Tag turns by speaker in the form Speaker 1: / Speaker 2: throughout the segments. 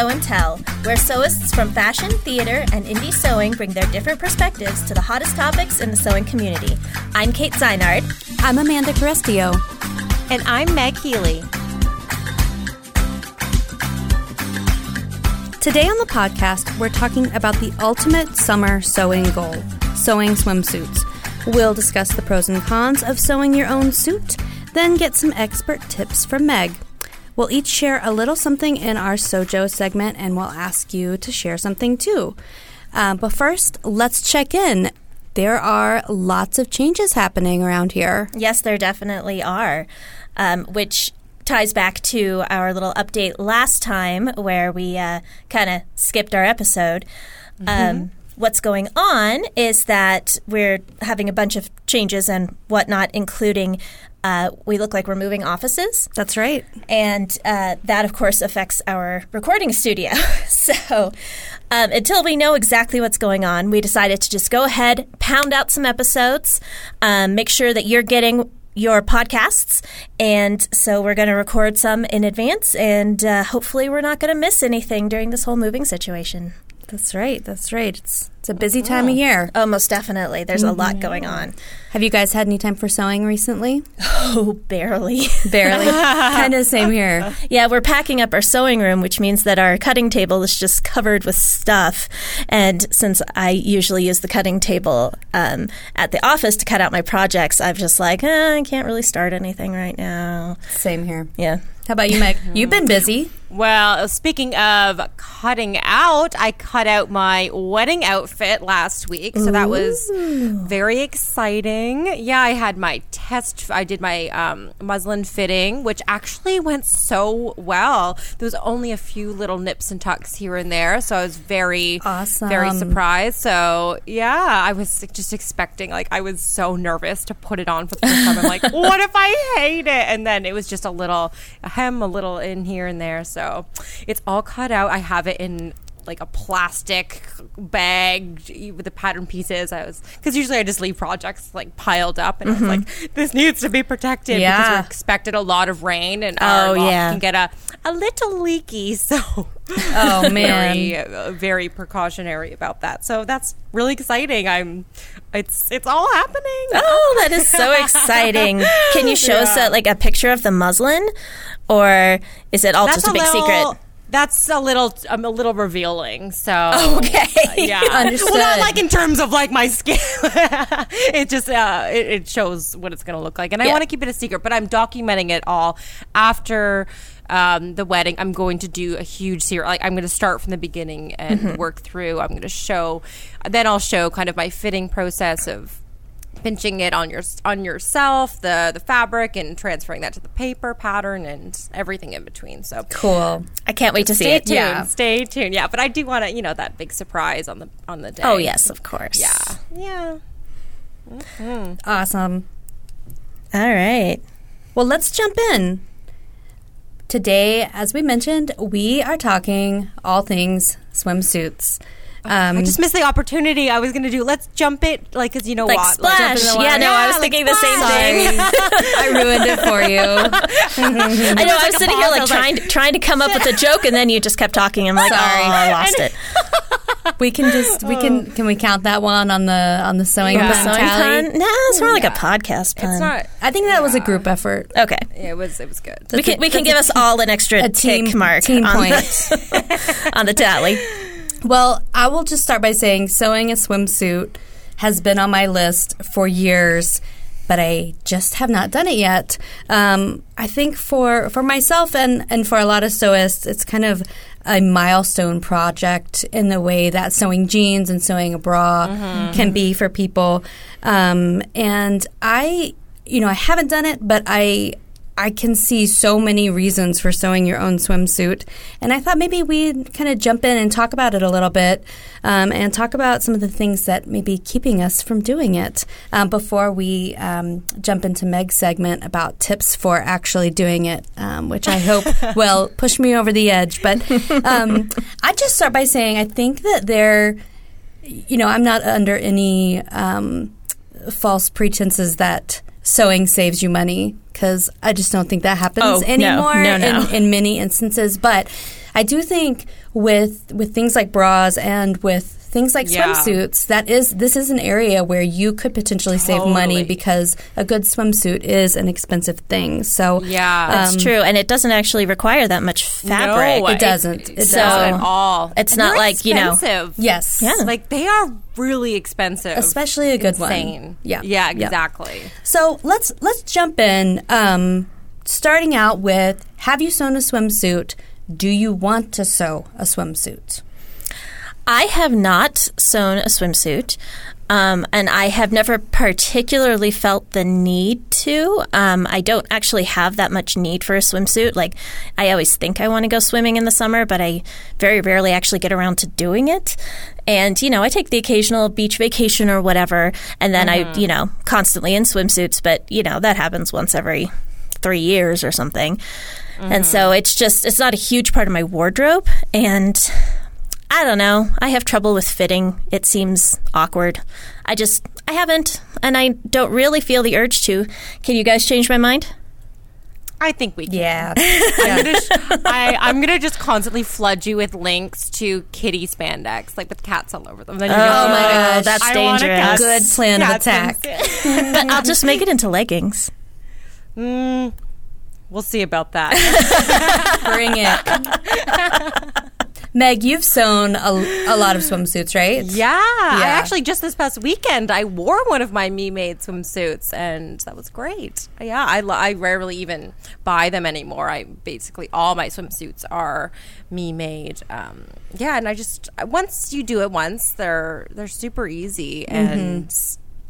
Speaker 1: Welcome Sew and Tell, where sewists from fashion, theater, and indie sewing bring their different perspectives to the hottest topics in the sewing community. I'm Kate Zeinard.
Speaker 2: I'm Amanda Carestio.
Speaker 3: And I'm Meg Healy.
Speaker 2: Today on the podcast, we're talking about the ultimate summer sewing goal sewing swimsuits. We'll discuss the pros and cons of sewing your own suit, then get some expert tips from Meg. We'll each share a little something in our Sojo segment, and we'll ask you to share something too. Uh, but first, let's check in. There are lots of changes happening around here.
Speaker 1: Yes, there definitely are, um, which ties back to our little update last time where we uh, kind of skipped our episode. Mm-hmm. Um, what's going on is that we're having a bunch of changes and whatnot, including uh, we look like we're moving offices.
Speaker 2: That's right.
Speaker 1: And uh, that, of course, affects our recording studio. so um, until we know exactly what's going on, we decided to just go ahead, pound out some episodes, um, make sure that you're getting your podcasts. And so we're going to record some in advance, and uh, hopefully, we're not going to miss anything during this whole moving situation.
Speaker 2: That's right. That's right. It's it's a busy time of year.
Speaker 1: Oh, most definitely. There's mm-hmm. a lot going on.
Speaker 2: Have you guys had any time for sewing recently?
Speaker 1: Oh, barely.
Speaker 2: Barely. kind of same here.
Speaker 1: Yeah, we're packing up our sewing room, which means that our cutting table is just covered with stuff. And since I usually use the cutting table um, at the office to cut out my projects, I'm just like, eh, I can't really start anything right now.
Speaker 2: Same here.
Speaker 1: Yeah.
Speaker 2: How about you, Meg? You've been busy.
Speaker 3: Well, speaking of cutting out, I cut out my wedding outfit last week, so that was very exciting. Yeah, I had my test. I did my um, muslin fitting, which actually went so well. There was only a few little nips and tucks here and there, so I was very,
Speaker 2: awesome.
Speaker 3: very surprised. So yeah, I was just expecting. Like, I was so nervous to put it on for the first time. I'm like, what if I hate it? And then it was just a little a hem, a little in here and there. So it's all cut out. I have it in like a plastic bag with the pattern pieces. I was because usually I just leave projects like piled up, and mm-hmm. I was like, this needs to be protected yeah. because we're expected a lot of rain, and
Speaker 1: oh yeah,
Speaker 3: can get a a little leaky. So
Speaker 2: oh man,
Speaker 3: very, uh, very precautionary about that. So that's really exciting. I'm it's it's all happening.
Speaker 1: Oh, that is so exciting! Can you show yeah. us a, like a picture of the muslin, or is it all that's just a, a big little, secret?
Speaker 3: That's a little I'm a little revealing. So
Speaker 1: okay,
Speaker 3: uh, yeah,
Speaker 2: understood.
Speaker 3: Well, not like in terms of like my skin. it just uh, it, it, shows what it's going to look like, and yeah. I want to keep it a secret. But I'm documenting it all after. Um, the wedding, I'm going to do a huge series. Like I'm going to start from the beginning and mm-hmm. work through. I'm going to show, then I'll show kind of my fitting process of pinching it on your on yourself, the the fabric, and transferring that to the paper pattern and everything in between. So
Speaker 1: cool! I can't wait to
Speaker 3: see
Speaker 1: stay
Speaker 3: it. Tuned, yeah, stay tuned. Yeah, but I do want to, you know, that big surprise on the on the day.
Speaker 1: Oh yes, of course.
Speaker 3: Yeah, yeah.
Speaker 2: Mm-hmm. Awesome.
Speaker 1: All right.
Speaker 2: Well, let's jump in. Today, as we mentioned, we are talking all things swimsuits.
Speaker 3: Um, I just missed the opportunity. I was going to do. Let's jump it, like because you know
Speaker 1: like
Speaker 3: what,
Speaker 1: splash. Like yeah, no, yeah, I was like thinking the same thing.
Speaker 2: I ruined it for you.
Speaker 1: I know. I was sitting here like trying to, trying to come up with a joke, and then you just kept talking. I'm like, sorry, oh, I lost it.
Speaker 2: we can just we can can we count that one on the on the sewing yeah. pun?
Speaker 1: Sewing pun? No, it's more like a podcast pun. It's not.
Speaker 2: I think that yeah. was a group effort.
Speaker 1: Okay,
Speaker 3: yeah, it was it was good.
Speaker 1: we can we can give us all an extra a team, mark
Speaker 2: team
Speaker 1: on
Speaker 2: point
Speaker 1: the, on the tally.
Speaker 2: Well, I will just start by saying sewing a swimsuit has been on my list for years, but I just have not done it yet. Um, I think for for myself and and for a lot of sewists, it's kind of a milestone project in the way that sewing jeans and sewing a bra mm-hmm. can be for people. Um, and I, you know, I haven't done it, but I I can see so many reasons for sewing your own swimsuit. And I thought maybe we'd kind of jump in and talk about it a little bit um, and talk about some of the things that may be keeping us from doing it um, before we um, jump into Meg's segment about tips for actually doing it, um, which I hope will push me over the edge. But um, I just start by saying I think that there, you know, I'm not under any um, false pretenses that sewing saves you money because I just don't think that happens
Speaker 1: oh,
Speaker 2: anymore
Speaker 1: no, no, no.
Speaker 2: In, in, many instances. But I I do think with with things like bras and with things like
Speaker 3: Yeah.
Speaker 2: swimsuits, that is this is an area where you could potentially save money because a good swimsuit is an expensive thing. So
Speaker 3: Yeah.
Speaker 1: That's
Speaker 2: um,
Speaker 1: true, and it doesn't actually require that much fabric.
Speaker 3: No,
Speaker 2: It doesn't. It
Speaker 3: so,
Speaker 2: doesn't.
Speaker 3: at all.
Speaker 1: It's
Speaker 3: And
Speaker 1: not
Speaker 3: they're
Speaker 1: like, you know-
Speaker 3: expensive.
Speaker 2: Yes.
Speaker 1: Yeah.
Speaker 3: Like they are really expensive.
Speaker 2: Especially a good one.
Speaker 3: Insane.
Speaker 2: Yeah.
Speaker 3: Yeah,
Speaker 2: Yeah.
Speaker 3: exactly.
Speaker 2: So let's let's jump in. Um, starting out with, have you sewn a swimsuit? Do you want to sew a swimsuit?
Speaker 1: I have not sewn a swimsuit. Um, and I have never particularly felt the need to. Um, I don't actually have that much need for a swimsuit. Like, I always think I want to go swimming in the summer, but I very rarely actually get around to doing it. And, you know, I take the occasional beach vacation or whatever, and then I, you know, constantly in swimsuits, but, you know, that happens once every three years or something. And so it's just, it's not a huge part of my wardrobe. And I don't know. I have trouble with fitting. It seems awkward. I just, I haven't, and I don't really feel the urge to. Can you guys change my mind?
Speaker 3: I think we can.
Speaker 2: Yeah.
Speaker 3: I'm gonna, sh- I, I'm gonna just constantly flood you with links to kitty spandex, like with cats all over them. Then you're
Speaker 1: Oh
Speaker 3: gonna
Speaker 1: my
Speaker 3: like,
Speaker 1: gosh, that's
Speaker 3: I want a
Speaker 1: dangerous.
Speaker 2: Good plan of attack.
Speaker 1: But I'll just make it into leggings.
Speaker 3: Mm, we'll see about that.
Speaker 2: Bring it. Meg, you've sewn a, a lot of swimsuits, right?
Speaker 3: Yeah, I actually just this past weekend I wore one of my me made swimsuits, and that was great. Yeah, I I rarely even buy them anymore. I basically all my swimsuits are me made. Um, yeah, and I just once you do it once, they're they're super easy, and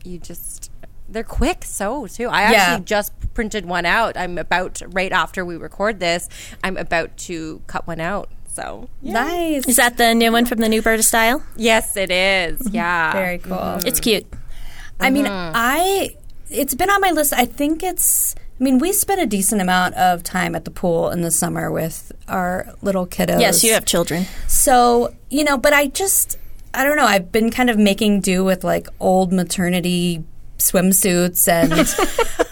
Speaker 3: you just. They're quick so too. I
Speaker 2: Yeah.
Speaker 3: actually just printed one out. I'm about right after we record this. I'm about to cut one out. So
Speaker 2: Nice.
Speaker 1: Is that the new one from the New Burda style?
Speaker 3: yes, it is. Mm-hmm. Yeah,
Speaker 2: Very mm-hmm. cool.
Speaker 1: It's cute.
Speaker 2: I mean, mm-hmm. I it's been on my list. I think it's. I mean, we spent a decent amount of time at the pool in the summer with our little kiddos.
Speaker 1: Yes, you have children.
Speaker 2: So you know, but I just I don't know. I've been kind of making do with like old maternity swimsuits and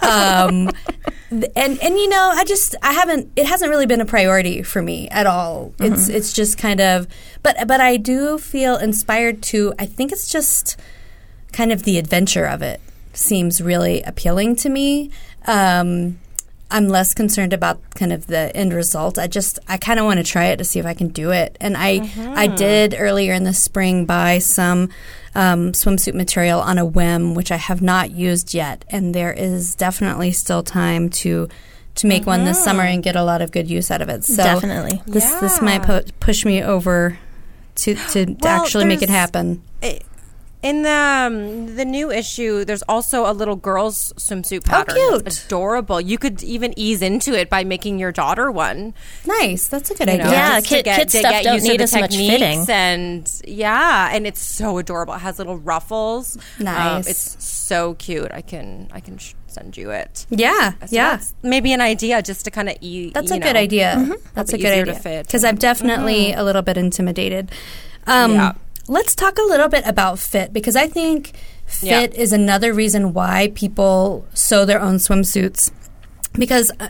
Speaker 2: um th- and and you know I just I haven't it hasn't really been a priority for me at all. It's it's just kind of but but I do feel inspired to I think it's just kind of the adventure of it seems really appealing to me. Um, I'm less concerned about kind of the end result. I just I kind of want to try it to see if I can do it. And I I did earlier in the spring buy some um, swimsuit material on a whim, which I have not used yet. And there is definitely still time to to make one this summer and get a lot of good use out of it. So
Speaker 1: Definitely.
Speaker 2: this this might pu- push me over to to, to
Speaker 3: Well,
Speaker 2: actually make it happen.
Speaker 3: In the um, the new issue, there's also a little girl's swimsuit pattern.
Speaker 2: Oh, cute.
Speaker 3: That's adorable. You could even ease into it by making your daughter one.
Speaker 2: Nice, that's a good
Speaker 3: you
Speaker 2: idea.
Speaker 3: know,
Speaker 1: Yeah,
Speaker 3: just to
Speaker 1: kid- kid
Speaker 3: to
Speaker 1: stuff don't
Speaker 3: used to
Speaker 1: need
Speaker 3: the
Speaker 1: as much
Speaker 3: techniques
Speaker 1: fitting.
Speaker 3: And yeah, and it's so adorable. It has little ruffles. Um,
Speaker 2: Nice.
Speaker 3: it's so cute. I can I can sh- send you it.
Speaker 2: Yeah,
Speaker 3: So
Speaker 2: yeah.
Speaker 3: that's maybe an idea just to kind of ease.
Speaker 2: That's a good idea. That's a good
Speaker 3: easier to
Speaker 2: idea
Speaker 3: fit.
Speaker 2: because I'm definitely a little bit intimidated. Um,
Speaker 3: Yeah.
Speaker 2: Let's talk a little bit about fit because I think
Speaker 3: Yeah.
Speaker 2: fit is another reason why people sew their own swimsuits. Because, uh,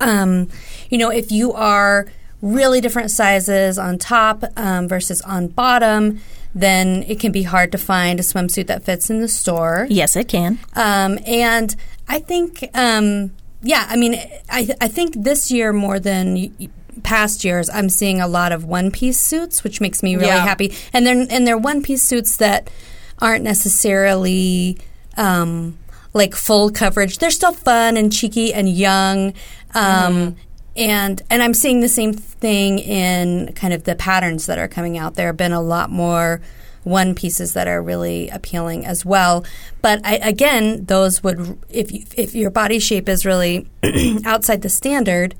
Speaker 2: um, you know, if you are really different sizes on top um, versus on bottom, then it can be hard to find a swimsuit that fits in the store.
Speaker 1: Yes, it can.
Speaker 2: Um, and I think, um, yeah, I mean, I, I think this year more than past years, I'm seeing a lot of one piece suits, which makes me really
Speaker 3: Yeah.
Speaker 2: happy. And they're and they're one piece suits that aren't necessarily um, like full coverage. They're still fun and cheeky and young. Um, And and I'm seeing the same thing in kind of the patterns that are coming out. There have been a lot more one pieces that are really appealing as well. But I, again, those would if you, if your body shape is really outside the standard,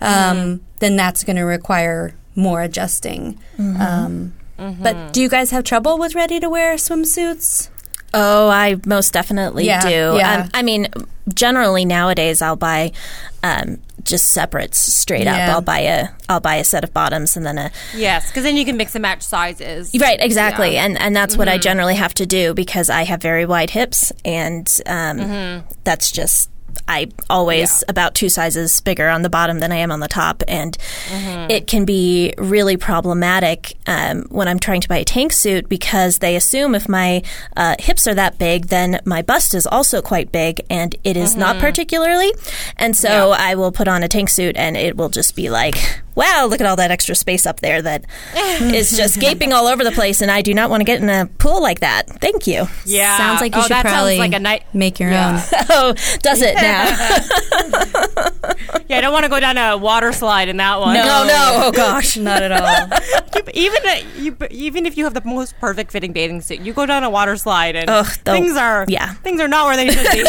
Speaker 2: um, then that's going to require more adjusting. Um, But do you guys have trouble with ready to wear swimsuits?
Speaker 1: Oh, I most definitely
Speaker 2: Yeah,
Speaker 1: do.
Speaker 2: yeah.
Speaker 1: Um, I mean, generally nowadays I'll buy um, just separates straight
Speaker 2: Yeah.
Speaker 1: up. I'll buy a I'll buy a set of bottoms and then a
Speaker 3: Yes, because then you can mix and match sizes.
Speaker 1: right exactly,
Speaker 3: Yeah.
Speaker 1: and and that's what I generally have to do because I have very wide hips and um, that's just I always
Speaker 3: Yeah.
Speaker 1: about two sizes bigger on the bottom than I am on the top, and it can be really problematic um, when I'm trying to buy a tank suit because they assume if my uh, hips are that big, then my bust is also quite big, and it is not particularly. And so I will put on a tank suit, and it will just be like. Wow, look at all that extra space up there that is just gaping all over the place, and I do not want to get in a pool like that. Thank you.
Speaker 3: Yeah.
Speaker 2: Sounds like you
Speaker 3: oh,
Speaker 2: should
Speaker 3: that
Speaker 2: probably
Speaker 3: like a night.
Speaker 2: make your
Speaker 3: Yeah.
Speaker 2: own.
Speaker 1: Oh, does it now?
Speaker 3: Yeah, I don't want to go down a water slide in that one.
Speaker 1: no, no. Oh gosh.
Speaker 2: Not at all.
Speaker 3: Even uh, you, even if you have the most perfect fitting bathing suit, you go down a water slide and
Speaker 1: Ugh, the-
Speaker 3: things are
Speaker 1: yeah.
Speaker 3: things are not where they should be.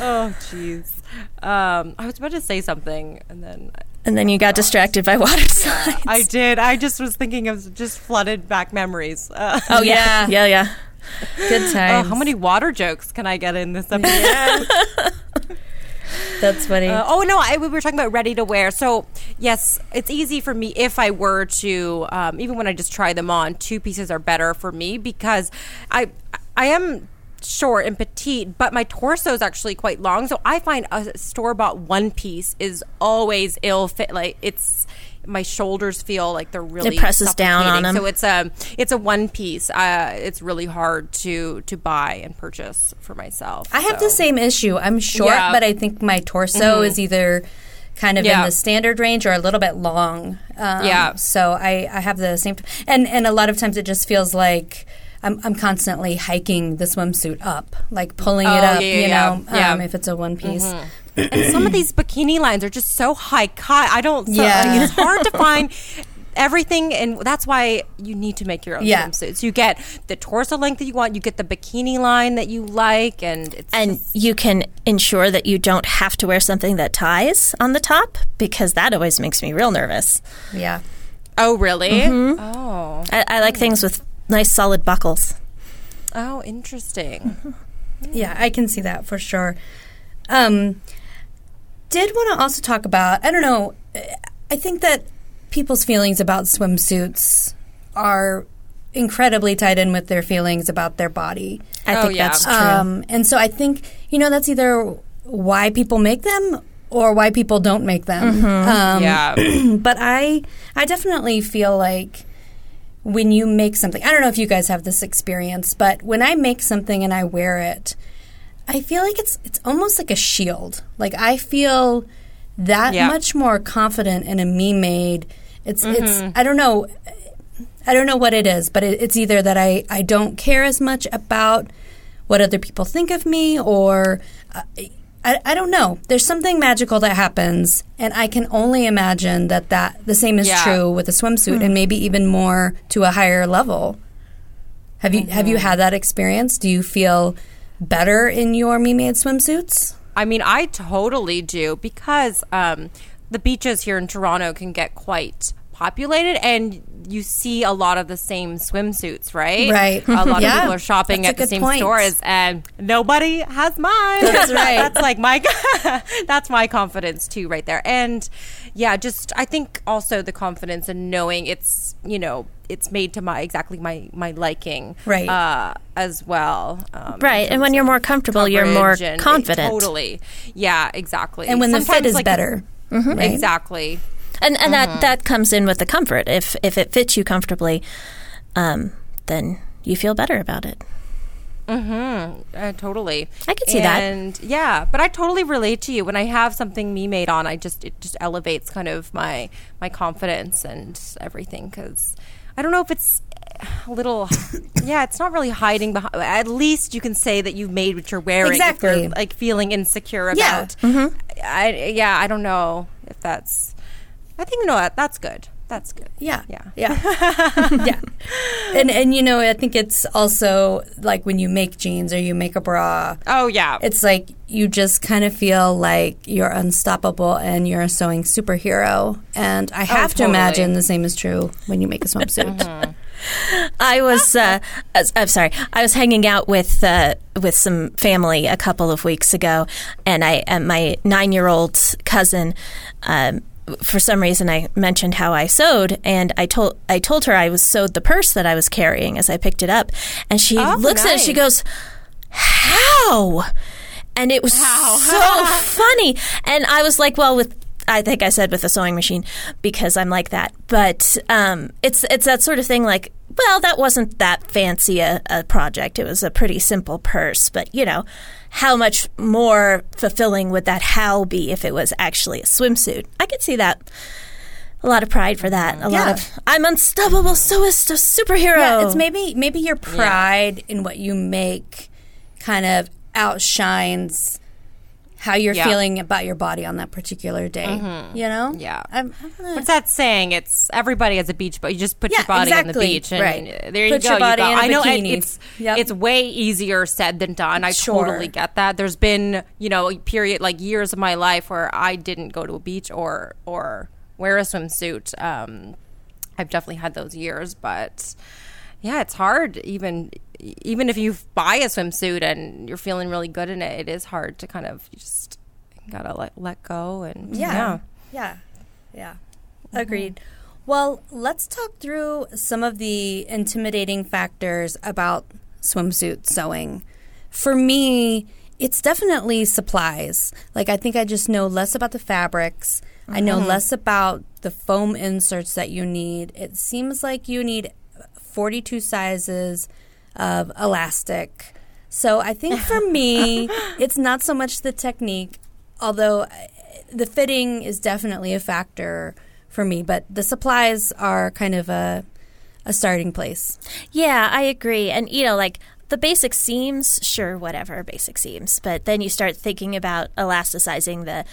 Speaker 3: oh jeez. Um, I was about to say something and then
Speaker 1: And then you got distracted by water slides.
Speaker 3: I did. I just was thinking of just flooded back memories. Uh,
Speaker 1: Oh yeah, yeah, yeah.
Speaker 2: Good
Speaker 3: oh,
Speaker 2: times.
Speaker 3: how many water jokes can I get in this episode?
Speaker 2: That's funny.
Speaker 3: Uh, oh no, I, we were talking about ready to wear. So yes, it's easy for me if I were to, um, even when I just try them on, two pieces are better for me because I I am short and petite, but my torso is actually quite long. So I find a store bought one piece is always ill fit. Like it's my shoulders feel like they're really it
Speaker 1: presses down on
Speaker 3: suffocating.
Speaker 1: 'em.
Speaker 3: So it's a it's a one piece. Uh, it's really hard to to buy and purchase for myself.
Speaker 2: I have
Speaker 3: So-
Speaker 2: the same issue. I'm short,
Speaker 3: Yeah.
Speaker 2: but I think my torso is either kind of in the standard range or a little bit long. Um,
Speaker 3: Yeah.
Speaker 2: So I, I have the same, and and a lot of times it just feels like. I'm, I'm constantly hiking the swimsuit up, like pulling it
Speaker 3: Oh,
Speaker 2: up,
Speaker 3: yeah,
Speaker 2: you
Speaker 3: yeah,
Speaker 2: know,
Speaker 3: yeah.
Speaker 2: Um, if it's a one piece.
Speaker 3: and some of these bikini lines are just so high cut. I don't. So,
Speaker 2: Yeah.
Speaker 3: like, it's hard to find everything, and that's why you need to make your own
Speaker 2: Yeah.
Speaker 3: swimsuits. You get the torso length that you want. You get the bikini line that you like, and it's
Speaker 1: And
Speaker 3: just-
Speaker 1: you can ensure that you don't have to wear something that ties on the top because that always makes me real nervous.
Speaker 2: Yeah.
Speaker 3: oh really?
Speaker 2: Mm-hmm.
Speaker 3: Oh,
Speaker 1: I, I like things with nice solid buckles.
Speaker 3: oh, interesting.
Speaker 2: Yeah, I can see that for sure. Um, did want to also talk about, I don't know, I think that people's feelings about swimsuits are incredibly tied in with their feelings about their body.
Speaker 1: I
Speaker 3: Oh,
Speaker 1: think
Speaker 3: yeah.
Speaker 1: that's true.
Speaker 2: Um, and so I think, you know, that's either why people make them or why people don't make them. Um,
Speaker 3: yeah,
Speaker 2: but I I definitely feel like when you make something, I don't know if you guys have this experience, but when I make something and I wear it, I feel like it's it's almost like a shield. Like I feel that
Speaker 3: Yeah.
Speaker 2: much more confident in a me made. It's it's I don't know I don't know what it is, but it, it's either that I I don't care as much about what other people think of me or uh, I, I don't know. There's something magical that happens, and I can only imagine that that the same is
Speaker 3: Yeah.
Speaker 2: true with a swimsuit, and maybe even more to a higher level. Have you have you had that experience? Do you feel better in your me made swimsuits?
Speaker 3: I mean, I totally do because um, the beaches here in Toronto can get quite populated and you see a lot of the same swimsuits, right?
Speaker 2: Right.
Speaker 3: A lot
Speaker 2: Yeah,
Speaker 3: of people are shopping
Speaker 2: that's
Speaker 3: at the same
Speaker 2: point.
Speaker 3: stores and nobody has mine.
Speaker 2: That's right.
Speaker 3: that's like my that's my confidence too right there. And yeah, just I think also the confidence in knowing it's, you know, it's made to my exactly my my liking
Speaker 2: Right.
Speaker 3: uh, as well. Um,
Speaker 1: Right, and when you're more comfortable, you're more confident.
Speaker 3: Totally. Yeah, exactly.
Speaker 2: And when the fit is
Speaker 3: like,
Speaker 2: better, right?
Speaker 3: Exactly.
Speaker 1: And and
Speaker 3: Mm-hmm.
Speaker 1: that that comes in with the comfort. If if it fits you comfortably, um, then you feel better about it. Mm-hmm.
Speaker 3: Uh, totally.
Speaker 1: I can see that.
Speaker 3: And yeah, but I totally relate to you. When I have something me made on, I just it just elevates kind of my my confidence and everything because I don't know if it's a little yeah it's not really hiding behind at least you can say that you've made what you're wearing if
Speaker 2: Exactly.
Speaker 3: you're, like feeling insecure about.
Speaker 2: Yeah.
Speaker 3: about I yeah I don't know if that's I think no that, that's good that's good
Speaker 2: Yeah.
Speaker 3: Yeah.
Speaker 2: Yeah. yeah. And and you know, I think it's also like when you make jeans or you make a bra,
Speaker 3: oh yeah
Speaker 2: it's like you just kind of feel like you're unstoppable and you're a sewing superhero. And I have to
Speaker 3: totally.
Speaker 2: imagine the same is true when you make a swimsuit.
Speaker 1: I was uh, I'm sorry. I was hanging out with uh, with some family a couple of weeks ago, and I and my nine year old cousin. Um, for some reason, I mentioned how I sewed, and I told I told her I was sewed the purse that I was carrying as I picked it up, and she
Speaker 3: Oh,
Speaker 1: looks at it. She goes, how? And it was so funny. And I was like, well, with I think I said with a sewing machine because I'm like that. But um, it's it's that sort of thing. Like, well, that wasn't that fancy a, a project. It was a pretty simple purse. But you know, how much more fulfilling would that how be if it was actually a swimsuit? I could see that. A lot of pride for that. A
Speaker 2: Yeah.
Speaker 1: lot of I'm unstoppable so is a superhero.
Speaker 2: Yeah, it's maybe maybe your pride in what you make kind of outshines how you're
Speaker 3: Yeah.
Speaker 2: feeling about your body on that particular day. You know?
Speaker 3: Yeah.
Speaker 2: I'm, I'm
Speaker 3: What's that saying? It's everybody has a beach, but you just put
Speaker 2: Yeah,
Speaker 3: your body on the beach, and
Speaker 2: Right.
Speaker 3: there
Speaker 2: Put
Speaker 3: you
Speaker 2: your
Speaker 3: go.
Speaker 2: body
Speaker 3: you go. I know it's
Speaker 2: Yep.
Speaker 3: it's way easier said than done. I
Speaker 2: Sure.
Speaker 3: totally get that. There's been you know a period like years of my life where I didn't go to a beach or or wear a swimsuit. Um, I've definitely had those years, but yeah, it's hard even even if you buy a swimsuit and you're feeling really good in it, it is hard to kind of you just gotta let let go and
Speaker 2: Yeah. Yeah. Yeah. Agreed. Well, let's talk through some of the intimidating factors about swimsuit sewing. For me, it's definitely supplies. Like, I think I just know less about the fabrics. I know mm-hmm. less about the foam inserts that you need. It seems like you need 42 sizes of elastic. So I think for me, it's not so much the technique, although uh, the fitting is definitely a factor for me, but the supplies are kind of a a starting place.
Speaker 1: Yeah, I agree. And you know, like the basic seams, sure, whatever, basic seams. But then you start thinking about elasticizing the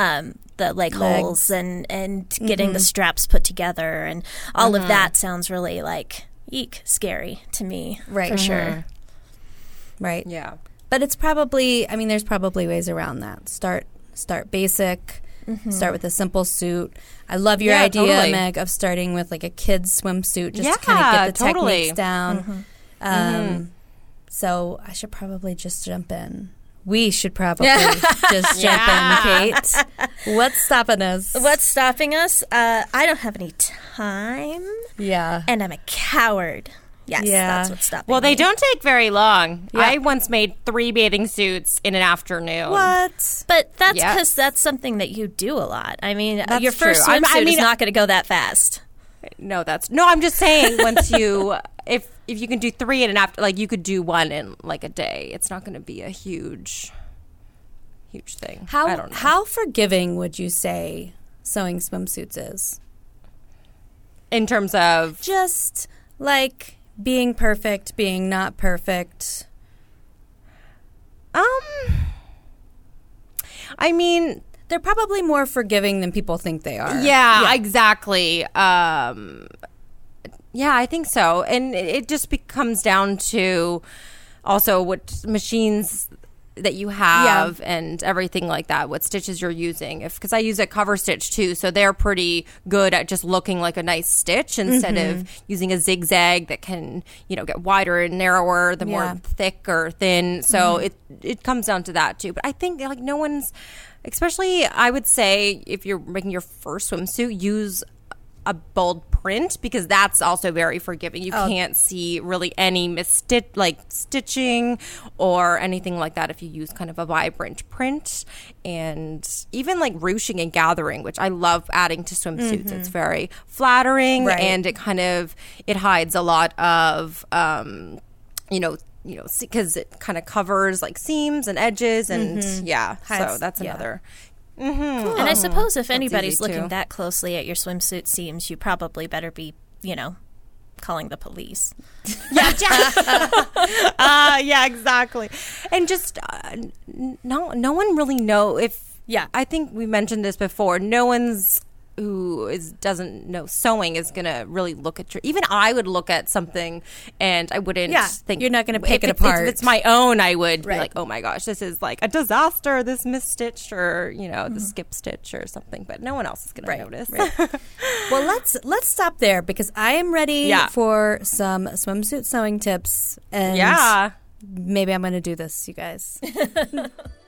Speaker 1: um, the leg
Speaker 2: Legs.
Speaker 1: holes and and getting the straps put together, and all of that sounds really like eek scary to me,
Speaker 2: Right.
Speaker 1: For sure. Uh-huh.
Speaker 2: Right.
Speaker 3: yeah.
Speaker 2: But it's probably I mean there's probably ways around that. Start start basic. Mm-hmm. Start with a simple suit. I love your
Speaker 3: Yeah,
Speaker 2: idea,
Speaker 3: totally.
Speaker 2: Meg, of starting with like a kid's swimsuit just to
Speaker 3: Yeah,
Speaker 2: kind of get the
Speaker 3: totally.
Speaker 2: techniques down. Mm-hmm. Um, mm-hmm. So I should probably just jump in. We should probably just jump in, Kate. What's stopping us?
Speaker 1: What's stopping us? Uh, I don't have any time,
Speaker 2: Yeah.
Speaker 1: and I'm a coward. Yes,
Speaker 2: Yeah.
Speaker 1: that's what's stopping.
Speaker 3: Well, they
Speaker 1: me.
Speaker 3: don't take very long.
Speaker 2: Yeah.
Speaker 3: I once made three bathing suits in an afternoon.
Speaker 2: What?
Speaker 1: But that's
Speaker 3: Yes.
Speaker 1: because that's something that you do a lot. I mean,
Speaker 3: That's
Speaker 1: your first
Speaker 3: true. I'm-
Speaker 1: swimsuit
Speaker 3: I
Speaker 1: is not going to go that fast.
Speaker 3: No, that's no. I'm just saying once you if if you can do three in an after like you could do one in like a day. It's not going to be a huge huge thing.
Speaker 2: How how forgiving would you say sewing swimsuits is?
Speaker 3: in terms of
Speaker 2: Just like being perfect, being not perfect.
Speaker 3: um I mean,
Speaker 2: They're probably more forgiving than people think they are.
Speaker 3: Yeah, exactly. Um, yeah, I think so. And it just becomes down to also what machines that you have and everything like that, what stitches you're using. If because I use a cover stitch too, so they're pretty good at just looking like a nice stitch instead of mm-hmm. using a zigzag that can you know get wider and narrower the
Speaker 2: Yeah.
Speaker 3: more thick or thin. So mm-hmm. it it comes down to that too. But I think like no one's, especially I would say if you're making your first swimsuit, use a bold print because that's also very forgiving. You can't see really any misstitch like stitching or anything like that if you use kind of a vibrant print and even like ruching and gathering, which I love adding to swimsuits. It's very flattering
Speaker 2: Right.
Speaker 3: and it kind of it hides a lot of um, you know you know because it kind of covers like seams and edges and yeah so
Speaker 2: Hides-
Speaker 3: that's
Speaker 2: yeah.
Speaker 3: Another
Speaker 1: And I suppose if anybody's looking
Speaker 3: too.
Speaker 1: that closely at your swimsuit seams, you probably better be, you know, calling the police.
Speaker 3: uh, yeah, exactly. And just uh, no, no one really know if.
Speaker 2: Yeah.
Speaker 3: I think we mentioned this before. No one's who is doesn't know sewing is gonna really look at your. Even I would look at something, and I wouldn't.
Speaker 2: Yeah,
Speaker 3: think
Speaker 2: you're not gonna pick
Speaker 3: if
Speaker 2: it apart.
Speaker 3: If it's my own, I would
Speaker 2: Right.
Speaker 3: be like, oh my gosh, this is like a disaster. This misstitched, or you know,
Speaker 2: Mm-hmm.
Speaker 3: the skip stitch, or something. But no one else is gonna notice.
Speaker 2: Well, let's let's stop there because I am ready
Speaker 3: Yeah.
Speaker 2: for some swimsuit sewing tips. And
Speaker 3: yeah.
Speaker 2: maybe I'm going to do this, you guys.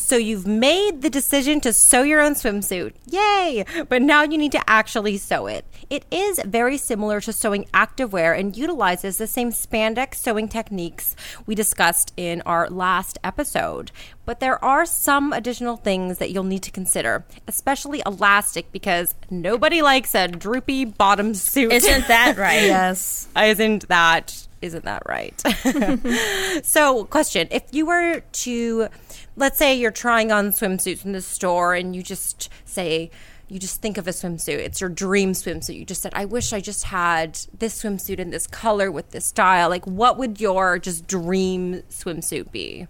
Speaker 3: So you've made the decision to sew your own swimsuit. Yay! But now you need to actually sew it. It is very similar to sewing activewear and utilizes the same spandex sewing techniques we discussed in our last episode. But there are some additional things that you'll need to consider, especially elastic because nobody likes a droopy bottom suit.
Speaker 1: Isn't that right?
Speaker 2: yes.
Speaker 3: Isn't that isn't that right? so, question: If you were to, let's say, you're trying on swimsuits in the store, and you just say, you just think of a swimsuit. It's your dream swimsuit. You just said, I wish I just had this swimsuit in this color with this style. Like, what would your just dream swimsuit be?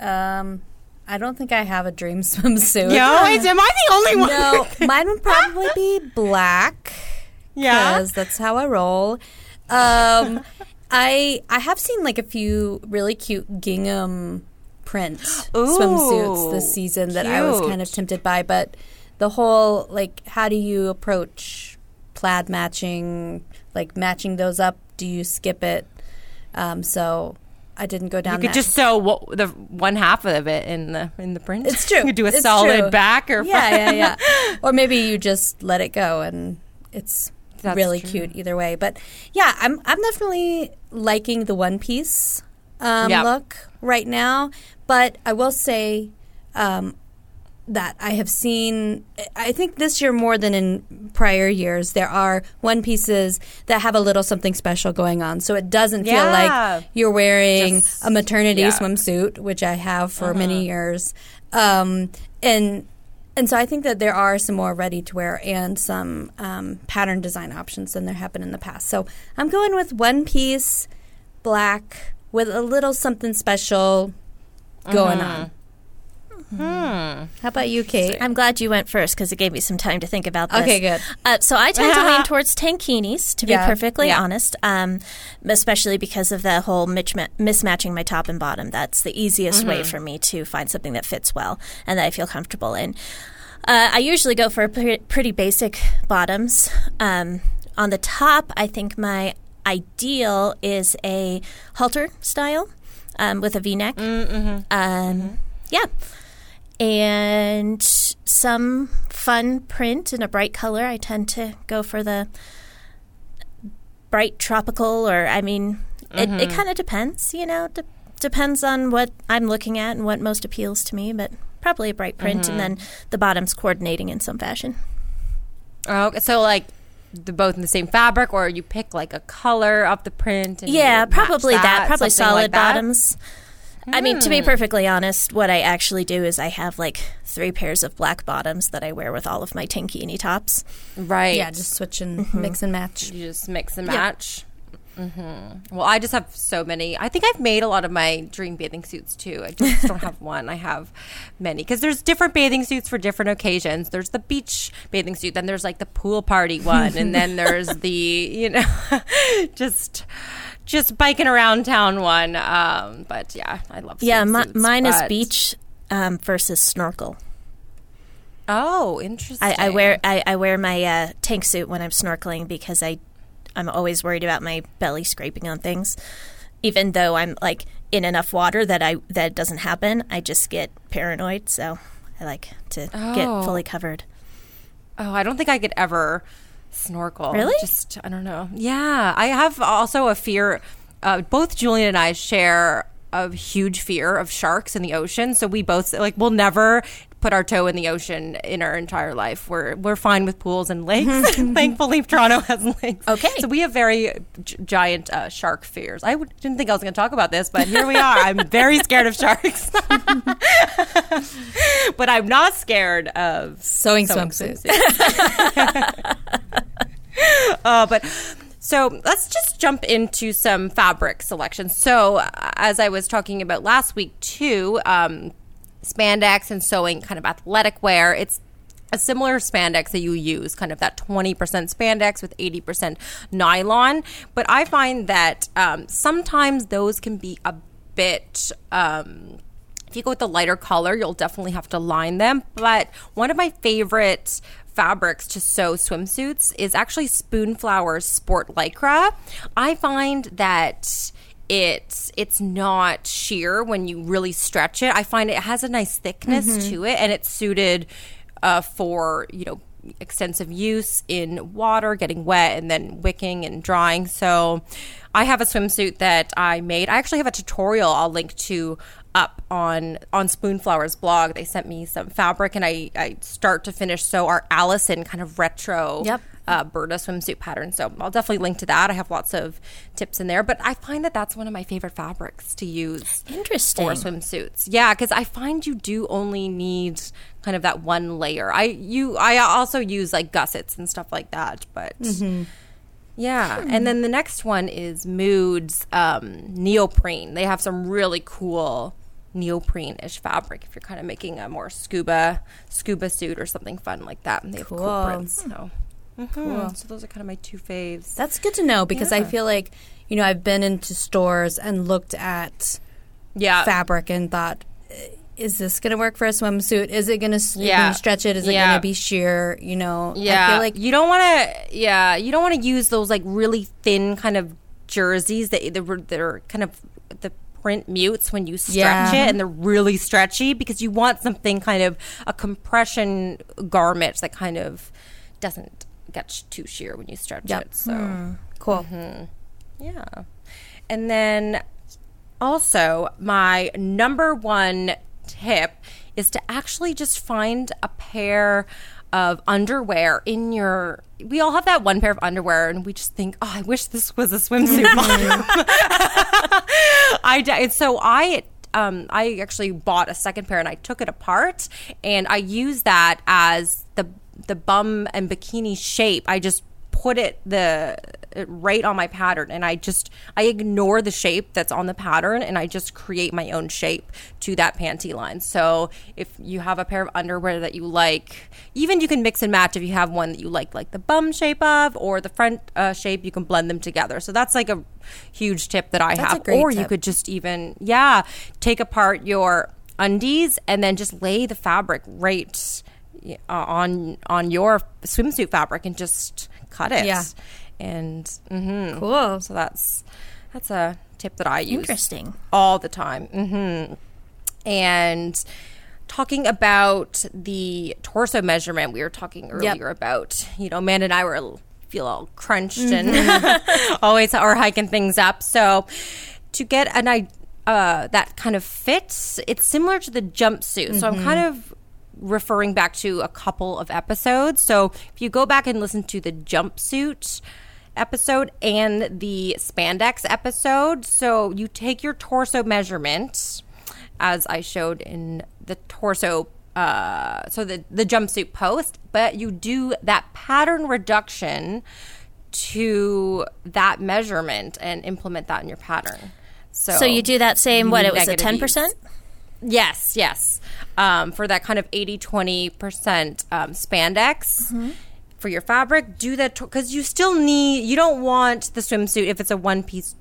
Speaker 2: Um, I don't think I have a dream swimsuit.
Speaker 3: Yo, am I the only one?
Speaker 2: No, mine would probably be black.
Speaker 3: Yeah.
Speaker 2: because that's how I roll. Um, I I have seen like a few really cute gingham print swimsuits this season that I was kind of tempted by, but the whole like how do you approach plaid matching, like matching those up? Do you skip it? Um, so I didn't go down.
Speaker 3: You could
Speaker 2: that.
Speaker 3: just sew what, the one half of it in the in the print.
Speaker 2: It's true.
Speaker 3: you could do a
Speaker 2: It's
Speaker 3: solid
Speaker 2: true.
Speaker 3: back or
Speaker 2: yeah, yeah, yeah. or maybe you just let it go and it's
Speaker 3: That's
Speaker 2: really
Speaker 3: true.
Speaker 2: cute either way. But yeah, I'm I'm definitely liking the one piece um,
Speaker 3: Yeah.
Speaker 2: look right now. But I will say um, that I have seen. I think this year more than in prior years, there are one pieces that have a little something special going on. So it doesn't feel like you're wearing
Speaker 3: Just-
Speaker 2: a maternity
Speaker 3: yeah. Uh-huh.
Speaker 2: swimsuit, which I have for many years. Um, and and so I think that there are some more ready to wear and some um, pattern design options than there have been in the past. So I'm going with one piece black with a little something special going
Speaker 3: Uh-huh.
Speaker 2: on. How about you, Kate?
Speaker 1: I'm glad you went first because it gave me some time to think about this.
Speaker 2: Okay, good.
Speaker 1: Uh, so I tend to lean towards tankinis, to be
Speaker 2: Yeah.
Speaker 1: perfectly
Speaker 3: Yeah.
Speaker 1: honest, um, especially because of the whole misma- mismatching my top and bottom. That's the easiest way
Speaker 2: Mm-hmm.
Speaker 1: for me to find something that fits well and that I feel comfortable in. Uh, I usually go for pre- pretty basic bottoms. Um, on the top, I think my ideal is a halter style um, with a V-neck.
Speaker 2: Mm-hmm.
Speaker 1: Um, Yeah, and some fun print in a bright color. I tend to go for the bright tropical, or I mean, it, it mm-hmm. kind of depends. You know, de- depends on what I'm looking at and what most appeals to me. But probably a bright print, and mm-hmm. then the bottoms coordinating in some fashion.
Speaker 3: Oh, okay, so like the both in the same fabric, or you pick like a color of the print. And
Speaker 1: Yeah, probably that. Probably solid
Speaker 3: like that?
Speaker 1: bottoms. I mean, to be perfectly honest, what I actually do is I have like three pairs of black bottoms that I wear with all of my tankini tops.
Speaker 3: right?
Speaker 2: yeah, just switch and
Speaker 1: Mm-hmm.
Speaker 2: mix and match.
Speaker 3: you just mix and match. hmm Well, I just have so many. I think I've made a lot of my dream bathing suits too. I just don't have one. I have many because there's different bathing suits for different occasions. There's the beach bathing suit, then there's like the pool party one, and then there's the you know just just biking around town one. Um, but yeah, I love
Speaker 1: Yeah,
Speaker 3: swimsuits,
Speaker 1: mine is beach um, versus snorkel.
Speaker 3: Oh, interesting.
Speaker 1: I, I wear I, I wear my uh, tank suit when I'm snorkeling because I I'm always worried about my belly scraping on things. Even though I'm like in enough water that I that doesn't happen, I just get paranoid. So I like to get
Speaker 3: Oh.
Speaker 1: fully covered.
Speaker 3: Oh, I don't think I could ever snorkel.
Speaker 1: Really?
Speaker 3: Just I don't know. Yeah, I have also a fear. Uh, both Julian and I share a huge fear of sharks in the ocean. So we both like we'll never put our toe in the ocean in our entire life. We're we're fine with pools and lakes. Thankfully, Toronto has lakes.
Speaker 1: Okay.
Speaker 3: so we have very g- giant uh, shark fears. I w- didn't think I was going to talk about this, but here we are. I'm very scared of sharks, but I'm not scared of
Speaker 2: Sewing
Speaker 3: sewing
Speaker 2: swimsuits.
Speaker 3: uh, but so let's just jump into some fabric selections. So, uh, as I was talking about last week too, um, spandex and sewing kind of athletic wear. It's a similar spandex that you use, kind of that 20% spandex with 80% nylon. But I find that um, sometimes those can be a bit. Um, if you go with the lighter color, you'll definitely have to line them. But one of my favorite fabrics to sew swimsuits is actually Spoonflower's Sport Lycra. I find that it's it's not sheer when you really stretch it. I find it has a nice thickness
Speaker 1: Mm-hmm.
Speaker 3: to it, and it's suited uh, for you know extensive use in water, getting wet, and then wicking and drying. So, I have a swimsuit that I made. I actually have a tutorial I'll link to up on on Spoonflower's blog. They sent me some fabric, and I I start to finish sew our Allison kind of retro
Speaker 1: Yep.
Speaker 3: Uh, Burda swimsuit pattern. So I'll definitely link to that. I have lots of tips in there, but I find that that's one of my favorite fabrics to use
Speaker 1: Interesting.
Speaker 3: for swimsuits. Yeah, because I find you do only need kind of that one layer. I you I also use like gussets and stuff like that, but. Yeah, and then the next one is Mood's um, neoprene. They have some really cool neoprene-ish fabric if you're kind of making a more scuba scuba suit or something fun like that. And they have cool,
Speaker 2: Cool.
Speaker 3: prints. So. Mhm. So those are kind of my two faves.
Speaker 2: That's good to know because I feel like, you know, I've been into stores and looked at
Speaker 3: yeah,
Speaker 2: fabric and thought, "Eh, is this going to work for a swimsuit? Is it going to
Speaker 3: Yeah.
Speaker 2: stretch it? Is it
Speaker 3: Yeah.
Speaker 2: going to be sheer? You know,
Speaker 3: Yeah,
Speaker 2: I feel like
Speaker 3: you don't want to. Yeah, you don't want to use those like really thin kind of jerseys that they're, they're kind of the print mutes when you stretch
Speaker 2: Yeah.
Speaker 3: it, and they're really stretchy because you want something kind of a compression garment that kind of doesn't get sh- too sheer when you stretch
Speaker 2: Yep.
Speaker 3: it. So hmm.
Speaker 2: cool. Mm-hmm.
Speaker 3: yeah, and then also my number one tip is to actually just find a pair of underwear in your we all have that one pair of underwear and we just think oh i wish this was a swimsuit mm-hmm. bottom i d- so i um, I actually bought a second pair and I took it apart and I used that as the bum and bikini shape. I just put it the right on my pattern and I just I ignore the shape that's on the pattern and I just create my own shape to that panty line. So if you have a pair of underwear that you like, even you can mix and match if you have one that you like like the bum shape of or the front uh, shape, you can blend them together. So that's like a huge tip that I
Speaker 2: That's
Speaker 3: have. Or you could just even yeah, take apart your undies and then just lay the fabric right on on your swimsuit fabric and just cut it.
Speaker 2: Yeah.
Speaker 3: And mm-hmm.
Speaker 2: Cool.
Speaker 3: So that's that's a tip that I use
Speaker 1: Interesting.
Speaker 3: all the time. Mm-hmm. And talking about the torso measurement, we were talking earlier about, you know, Man and I were feel all crunched and always are hiking things up. So to get an I uh, that kind of fits, it's similar to the jumpsuit. So I'm kind of referring back to a couple of episodes. So if you go back and listen to the jumpsuit episode and the spandex episode, so you take your torso measurement, as I showed in the torso. Uh, so the the jumpsuit post, but you do that pattern reduction to that measurement and implement that in your pattern. So,
Speaker 1: So you do that same, what, it was a 10%?
Speaker 3: Yes, yes. Um, for that kind of 80 20% um, spandex for your fabric, do that because you still need, you don't want the swimsuit if it's a one piece.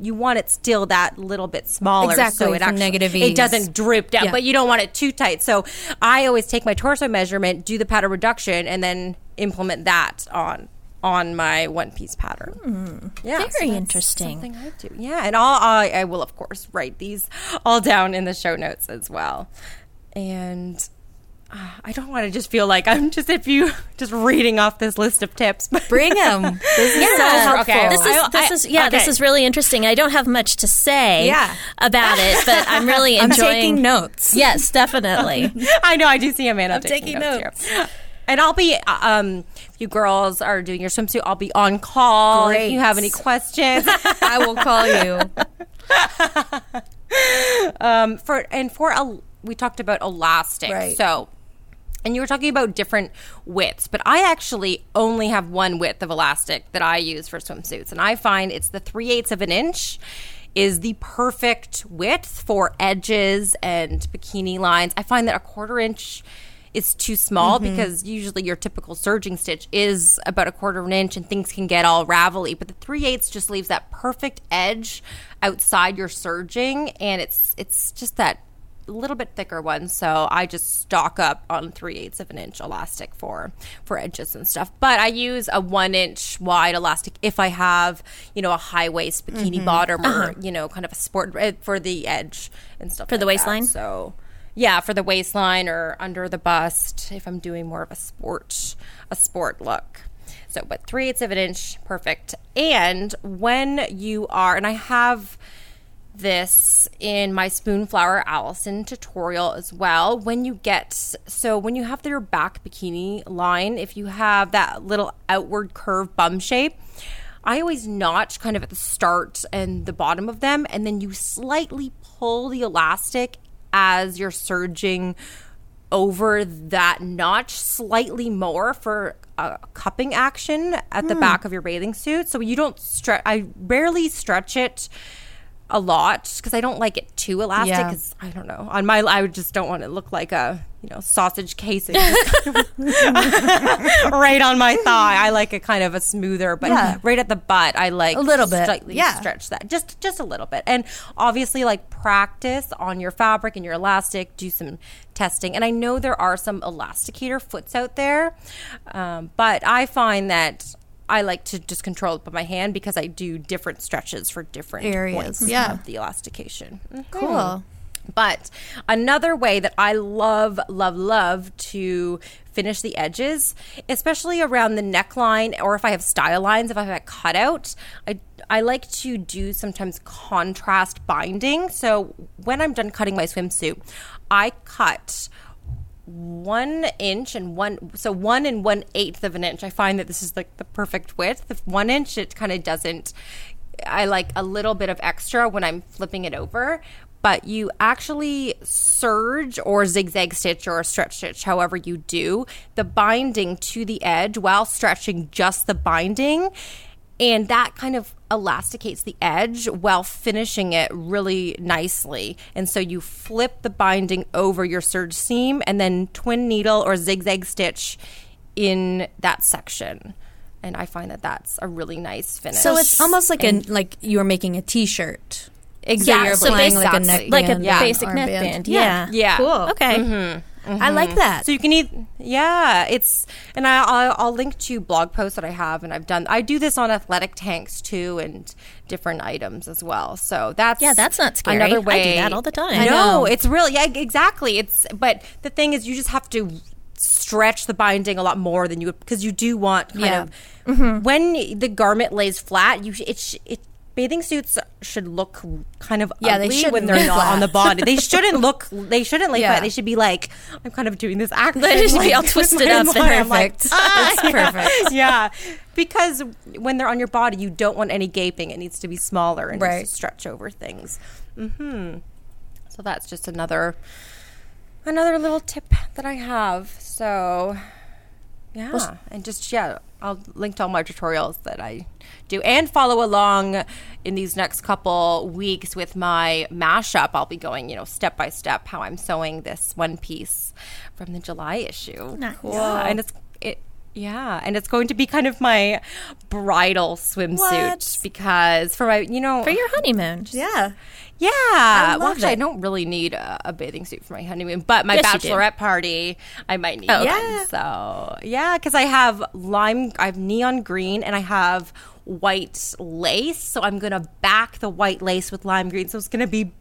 Speaker 3: You want it still that little bit smaller,
Speaker 2: Exactly,
Speaker 3: so it actually
Speaker 2: negative
Speaker 3: it doesn't droop down.
Speaker 2: Yeah.
Speaker 3: But you don't want it too tight. So I always take my torso measurement, do the pattern reduction, and then implement that on on my one piece pattern. Yeah,
Speaker 1: Very
Speaker 3: that's
Speaker 1: interesting.
Speaker 3: Something I do. Yeah, and I'll, I, I will of course write these all down in the show notes as well. And uh, I don't want to just feel like I'm just if you just reading off this list of tips. But
Speaker 2: Bring them. This is so helpful.
Speaker 3: Okay.
Speaker 1: This is this is yeah. This is really interesting. I don't have much to say
Speaker 2: Yeah.
Speaker 1: about it, but I'm really
Speaker 2: I'm
Speaker 1: enjoying.
Speaker 2: taking notes.
Speaker 1: Yes, definitely.
Speaker 3: I know I do see Amanda
Speaker 2: I'm
Speaker 3: taking,
Speaker 2: taking
Speaker 3: notes. here. And I'll be, uh, um, you girls are doing your swimsuit, I'll be on call if you have any questions.
Speaker 2: I will call you.
Speaker 3: um, for and for a, we talked about elastic.
Speaker 2: Right.
Speaker 3: So, and you were talking about different widths, but I actually only have one width of elastic that I use for swimsuits, and I find it's the three eighths of an inch is the perfect width for edges and bikini lines. I find that a quarter inch is too small because usually your typical serging stitch is about a quarter of an inch and things can get all ravelly. But the three eighths just leaves that perfect edge outside your serging and it's it's just that a little bit thicker one. so I just stock up on three eighths of an inch elastic for for edges and stuff. But I use a one inch wide elastic if I have you know a high waist bikini
Speaker 1: Mm-hmm.
Speaker 3: bottom
Speaker 1: Uh-huh.
Speaker 3: or you know kind of a sport eh, for the edge and stuff
Speaker 1: For the
Speaker 3: like that.
Speaker 1: waistline?
Speaker 3: So yeah, for the waistline or under the bust if I'm doing more of a sport a sport look. So, but three eighths of an inch, perfect. And when you are, and I have this in my Spoonflower Allison tutorial as well. When you get, so when you have your back bikini line, if you have that little outward curve bum shape, I always notch kind of at the start and the bottom of them, and then you slightly pull the elastic as you're serging over that notch slightly more for a cupping action at the hmm. back of your bathing suit. So you don't stretch. I rarely stretch it a lot because I don't like it too elastic.
Speaker 2: Yeah.
Speaker 3: Because I don't know on my I just don't want it to look like a you know sausage casing right on my thigh. I like it kind of a smoother, but
Speaker 2: Yeah.
Speaker 3: right at the butt, I like
Speaker 2: A little bit,
Speaker 3: slightly
Speaker 2: yeah.
Speaker 3: stretch that just just a little bit. And obviously, like practice on your fabric and your elastic. Do some testing. And I know there are some elasticator foots out there, um, but I find that. I like to just control it by my hand because I do different stretches for different
Speaker 2: Areas, yeah.
Speaker 3: of the elastication. Mhm.
Speaker 2: Cool.
Speaker 3: But another way that I love, love, love to finish the edges, especially around the neckline or if I have style lines, if I have a cutout, I, I like to do sometimes contrast binding. So when I'm done cutting my swimsuit, I cut one inch and one so one and one eighth of an inch. I find that this is like the perfect width. If one inch, it kind of doesn't. I like a little bit of extra when I'm flipping it over. But you actually serge or zigzag stitch or stretch stitch, however you do, the binding to the edge while stretching just the binding and that kind of elasticates the edge while finishing it really nicely. And so you flip the binding over your serge seam and then twin needle or zigzag stitch in that section. And I find that that's a really nice finish.
Speaker 2: So it's almost like a like you are making a T-shirt.
Speaker 3: Exactly.
Speaker 2: you're
Speaker 1: so
Speaker 2: playing like a neck
Speaker 1: like a
Speaker 2: Yeah.
Speaker 1: basic
Speaker 2: Armband.
Speaker 1: neckband.
Speaker 2: Yeah.
Speaker 1: Yeah.
Speaker 3: Yeah.
Speaker 2: Cool.
Speaker 1: Okay.
Speaker 2: I like that.
Speaker 3: So you can eat, yeah. It's and I, I'll, I'll link to blog posts that I have, and I've done. I do this on athletic tanks too, and different items as well. So that's
Speaker 1: Yeah, that's not scary.
Speaker 3: Another way.
Speaker 1: I do that all the time.
Speaker 3: I
Speaker 1: I
Speaker 3: know
Speaker 2: know.
Speaker 3: it's really, Yeah, exactly. It's but the thing is, you just have to stretch the binding a lot more than you would because you do want kind
Speaker 2: Yeah.
Speaker 3: of
Speaker 1: Mm-hmm.
Speaker 3: when the garment lays flat. You sh- it it. Bathing suits should look kind of
Speaker 2: Yeah, they shouldn't
Speaker 3: when they're
Speaker 2: be
Speaker 3: not on the body. They shouldn't look. They shouldn't like
Speaker 2: Yeah.
Speaker 3: flat. They should be like I'm kind of doing this action.
Speaker 1: They should be
Speaker 3: like,
Speaker 1: all
Speaker 3: with
Speaker 1: twisted up and.
Speaker 3: I'm like,
Speaker 2: Perfect.
Speaker 3: "Ah."
Speaker 2: It's perfect.
Speaker 3: yeah, because when they're on your body, you don't want any gaping. It needs to be smaller and
Speaker 2: Right.
Speaker 3: stretch over things. Hmm. So that's just another another little tip that I have. So yeah, and just yeah, I'll link to all my tutorials that I do and follow along in these next couple weeks with my mashup. I'll be going, you know, step by step how I'm sewing this one piece from the July issue.
Speaker 1: Nice.
Speaker 3: Yeah, and it's it. Yeah, and it's going to be kind of my bridal swimsuit
Speaker 2: What?
Speaker 3: because for my, you know,
Speaker 1: For your honeymoon.
Speaker 2: Yeah.
Speaker 3: Yeah. well, actually, I don't really need a, a bathing suit for my honeymoon, but my
Speaker 1: Yes,
Speaker 3: bachelorette party, I might need
Speaker 1: Oh,
Speaker 3: one.
Speaker 2: yeah.
Speaker 3: So yeah, because I have lime, I have neon green, and I have white lace. So I'm gonna back the white lace with lime green. So it's gonna be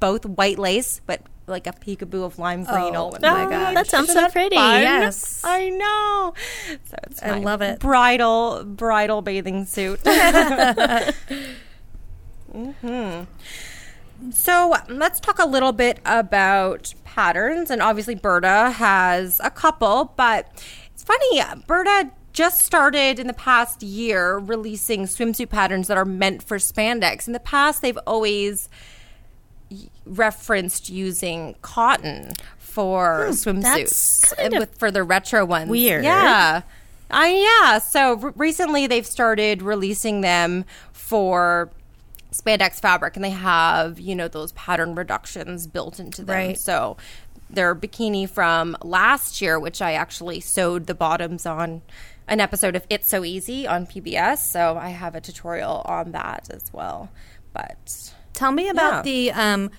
Speaker 3: both white lace, but like a peekaboo of lime green.
Speaker 2: Oh,
Speaker 3: all in
Speaker 2: my
Speaker 3: one.
Speaker 2: God.
Speaker 1: that sounds
Speaker 3: Isn't
Speaker 1: so pretty.
Speaker 3: fun?
Speaker 2: Yes.
Speaker 3: I know. So it's
Speaker 2: I love it.
Speaker 3: Bridal, bridal bathing suit. hmm So let's talk a little bit about patterns. And obviously, Burda has a couple, but it's funny. Burda just started in the past year releasing swimsuit patterns that are meant for spandex. In the past, they've always referenced using cotton for swimsuits
Speaker 1: kind
Speaker 3: uh,
Speaker 1: of
Speaker 3: with for the retro ones.
Speaker 1: weird.
Speaker 3: Yeah. I yeah. So re- recently they've started releasing them for spandex fabric and they have, you know, those pattern reductions built into them.
Speaker 2: Right.
Speaker 3: So their bikini from last year, which I actually sewed the bottoms on an episode of It's So Easy on PBS. So I have a tutorial on that as well. But
Speaker 2: Tell me about
Speaker 3: Yeah.
Speaker 2: the um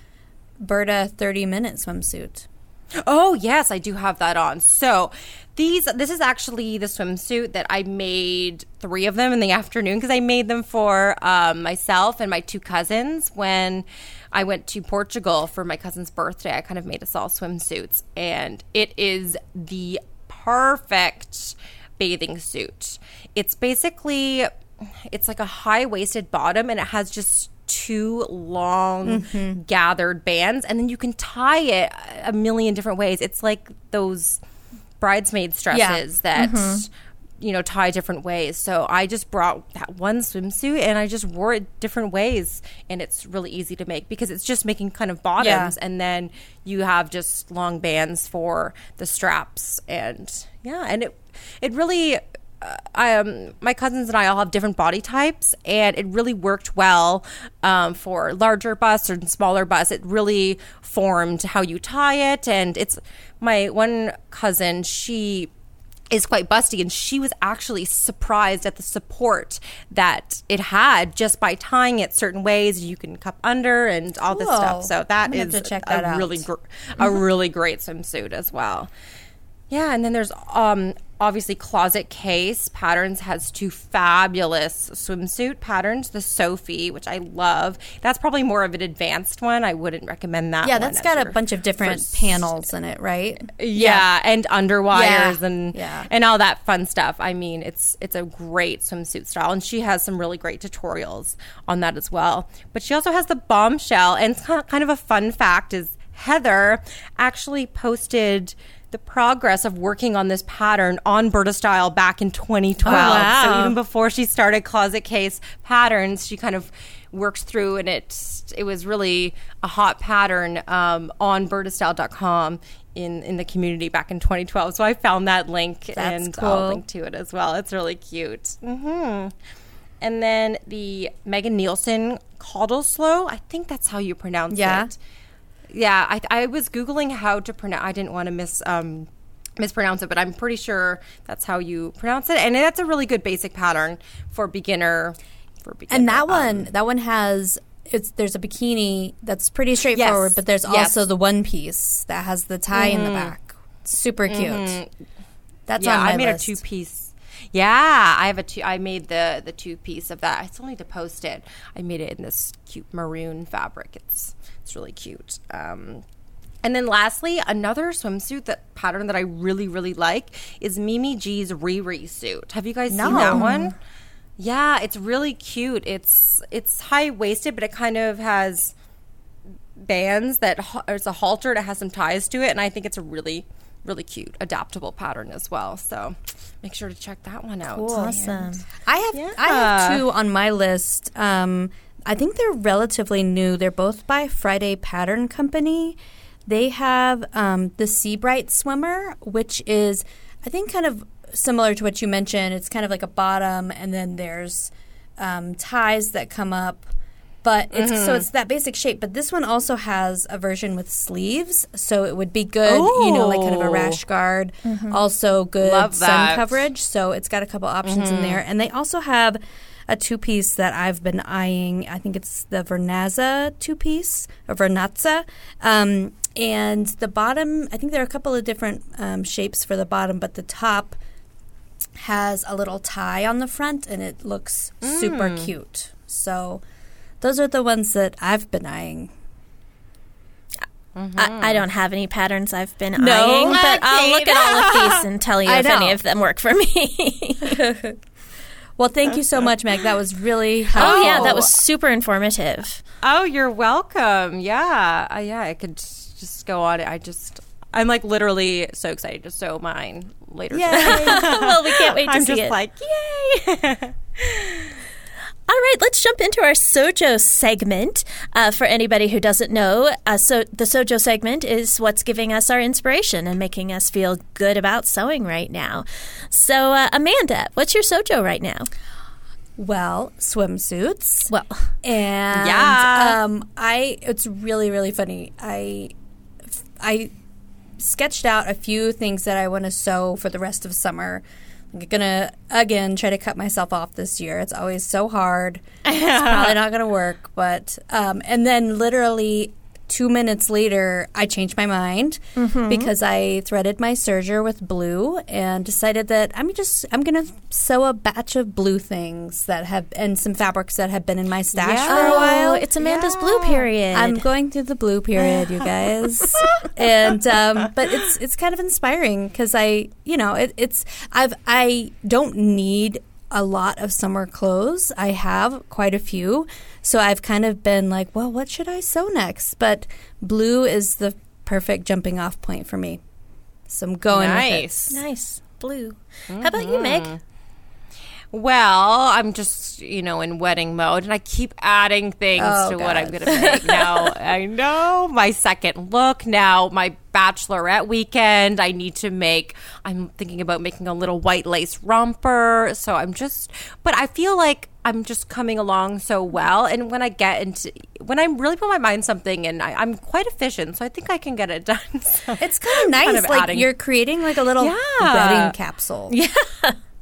Speaker 2: Burda 30 minute swimsuit.
Speaker 3: Oh yes, I do have that on. So these this is actually the swimsuit that I made three of them in the afternoon because I made them for um, myself and my two cousins when I went to Portugal for my cousin's birthday. I kind of made us all swimsuits, and it is the perfect bathing suit. It's basically it's like a high waisted bottom, and it has just two long mm-hmm. gathered bands and then you can tie it a million different ways it's like those bridesmaid dresses yeah. that mm-hmm. you know tie different ways so i just brought that one swimsuit and i just wore it different ways and it's really easy to make because it's just making kind of bottoms yeah. and then you have just long bands for the straps and yeah and it it really I, um, my cousins and I all have different body types, and it really worked well um, for larger busts or smaller busts. It really formed how you tie it, and it's my one cousin. She is quite busty, and she was actually surprised at the support that it had just by tying it certain ways. You can cup under and all this stuff. So that is
Speaker 2: check that
Speaker 3: a
Speaker 2: out.
Speaker 3: really gr- a really great swimsuit as well. Yeah, and then there's um, obviously Closet Case Patterns has two fabulous swimsuit patterns. The Sophie, which I love, that's probably more of an advanced one. I wouldn't recommend that.
Speaker 2: Yeah, that's got a bunch of different panels in it, right?
Speaker 3: Yeah, yeah. and underwires yeah. and yeah. and all that fun stuff. I mean, it's it's a great swimsuit style, and she has some really great tutorials on that as well. But she also has the bombshell, and it's kind of a fun fact is Heather actually posted the progress of working on this pattern on Burda Style back in 2012. Oh, wow. So even before she started Closet Case Patterns, she kind of worked through and it it was really a hot pattern um, on burdastyle.com in in the community back in 2012. So I found that link
Speaker 2: That's
Speaker 3: and
Speaker 2: cool.
Speaker 3: I'll link to it as well. It's really cute. Mm-hmm. And then the Megan Nielsen Cottesloe. I think that's how you pronounce
Speaker 2: yeah.
Speaker 3: it yeah, I, I was googling how to pronounce. I didn't want to miss um, mispronounce it, but I'm pretty sure that's how you pronounce it, and that's a really good basic pattern for beginner. For beginner,
Speaker 2: and that um, one, that one has it's there's a bikini that's pretty straightforward, yes. but there's also the one piece that has the tie mm-hmm. in the mm-hmm. back. Super cute. Mm-hmm. That's
Speaker 3: yeah,
Speaker 2: on my
Speaker 3: I made
Speaker 2: list.
Speaker 3: a two piece. Yeah, I have a two. I made the the two piece of that. I still need to post it. I made it in this cute maroon fabric. It's it's really cute. Um, and then lastly, another swimsuit that pattern that I really really like is Mimi G's Riri suit. Have you guys
Speaker 2: no.
Speaker 3: seen that one? Yeah, it's really cute. It's it's high waisted, but it kind of has bands that it's a halter that has some ties to it, and I think it's a really really cute adaptable pattern as well. So make sure to check that one out.
Speaker 2: Cool. Awesome. I have yeah. I have two on my list. Um, I think they're relatively new. They're both by Friday Pattern Company. They have um, the Seabright Swimmer, which is, I think, kind of similar to what you mentioned. It's kind of like a bottom, and then there's um, ties that come up. But it's mm-hmm. so it's that basic shape. But this one also has a version with sleeves, so it would be good, Ooh. you know, like kind of a rash guard. Mm-hmm. Also good sun coverage. So it's got a couple options mm-hmm. in there, and they also have a two piece that I've been eyeing. I think it's the Vernazza two piece or Vernazza. Um, and the bottom, I think there are a couple of different um, shapes for the bottom, but the top has a little tie on the front and it looks mm. super cute. So those are the ones that I've been eyeing.
Speaker 1: Mm-hmm. I, I, don't have any patterns I've been no, eyeing, but I'll look at all of these and tell you if any of them work for me.
Speaker 2: Well, thank you so much, Meg. That was really helpful.
Speaker 1: Oh yeah, that was super informative.
Speaker 3: Oh, you're welcome. Yeah, uh, yeah. I could just go on. I just, I'm like literally so excited to sew mine later.
Speaker 1: Yay! well, we can't wait to
Speaker 3: I'm
Speaker 1: see
Speaker 3: just
Speaker 1: it.
Speaker 3: like, yay!
Speaker 1: All right, let's jump into our Sojo segment. Uh, for anybody who doesn't know, uh, so the Sojo segment is what's giving us our inspiration and making us feel good about sewing right now. So, uh, Amanda, what's your Sojo right now?
Speaker 2: Well, swimsuits.
Speaker 1: Well,
Speaker 2: and yeah, um, I. It's really really funny. I, I sketched out a few things that I want to sew for the rest of summer I'm gonna again try to cut myself off this year. It's always so hard. It's probably not gonna work, but um, and then literally two minutes later, I changed my mind
Speaker 1: Mm-hmm.
Speaker 2: because I threaded my serger with blue and decided that I'm just I'm gonna sew a batch of blue things that have and some fabrics that have been in my stash
Speaker 3: Yeah.
Speaker 2: for a while.
Speaker 1: Oh, it's Amanda's blue period.
Speaker 2: I'm going through the blue period, you guys, and um, but it's it's kind of inspiring because I, you know, it, it's I've I don't need a lot of summer clothes. I have quite a few, so I've kind of been like, well, what should I sew next? But blue is the perfect jumping off point for me, so I'm going with it.
Speaker 3: nice.
Speaker 1: nice blue. How about you, mm-hmm. Meg?
Speaker 3: Well, I'm just, you know, in wedding mode and I keep adding things
Speaker 2: Oh,
Speaker 3: to what I'm going to make. now, I know my second look, now my bachelorette weekend. I need to make, I'm thinking about making a little white lace romper. So I'm just, but I feel like I'm just coming along so well. And when I get into, when I really put my mind something and I, I'm quite efficient, so I think I can get it done. So
Speaker 2: It's kind of nice.
Speaker 3: kind of
Speaker 2: like
Speaker 3: adding-
Speaker 2: you're creating like a little
Speaker 3: Yeah.
Speaker 2: wedding capsule. Yeah,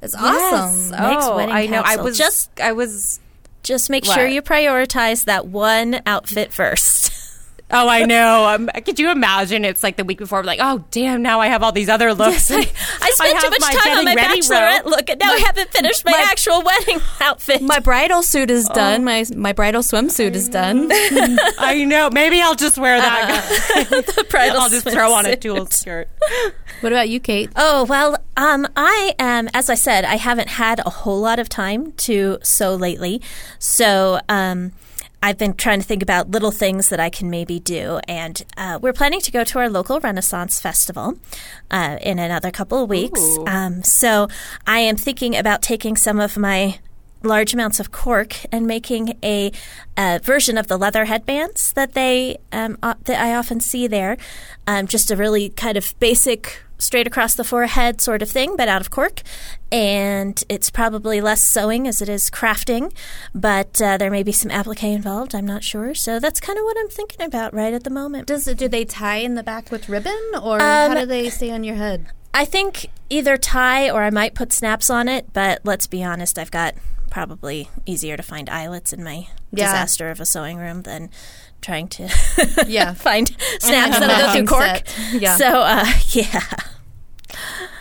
Speaker 2: it's awesome.
Speaker 3: Yes. Oh, I know. I was
Speaker 1: Just-
Speaker 3: just, I was
Speaker 1: Just make sure you prioritize that one outfit first.
Speaker 3: Oh, I know. Um, could you imagine? It's like the week before. I'm like, oh, damn! Now I have all these other looks.
Speaker 1: I spent too much time on my
Speaker 3: getting
Speaker 1: bachelorette
Speaker 3: row.
Speaker 1: look, and now I haven't finished my,
Speaker 2: my-
Speaker 1: actual wedding outfit.
Speaker 2: My bridal suit is done. My my bridal swimsuit is done.
Speaker 3: I know. Maybe I'll just wear that.
Speaker 1: the bridal
Speaker 3: I'll just throw on a
Speaker 1: swimsuit.
Speaker 3: tulle skirt.
Speaker 2: what about you, Kate?
Speaker 1: Oh, well, um, I am, as I said, I haven't had a whole lot of time to sew lately. So, um, I've been trying to think about little things that I can maybe do. And uh, we're planning to go to our local Renaissance Festival uh, in another couple of weeks. Um, so, I am thinking about taking some of my large amounts of cork and making a uh, version of the leather headbands that they um, uh, that I often see there. Um, just a really kind of basic, straight across the forehead sort of thing, but out of cork. And it's probably less sewing as it is crafting, but uh, there may be some applique involved. I'm not sure. So that's kind of what I'm thinking about right at the moment.
Speaker 2: Does do they tie in the back with ribbon, or how
Speaker 1: Um,
Speaker 2: do they stay on your head?
Speaker 1: I think either tie or I might put snaps on it, but let's be honest, I've got probably easier to find eyelets in my
Speaker 2: Yeah.
Speaker 1: disaster of a sewing room than trying to
Speaker 2: Yeah.
Speaker 1: find snaps that'll go through cork.
Speaker 2: Yeah.
Speaker 1: So uh, yeah.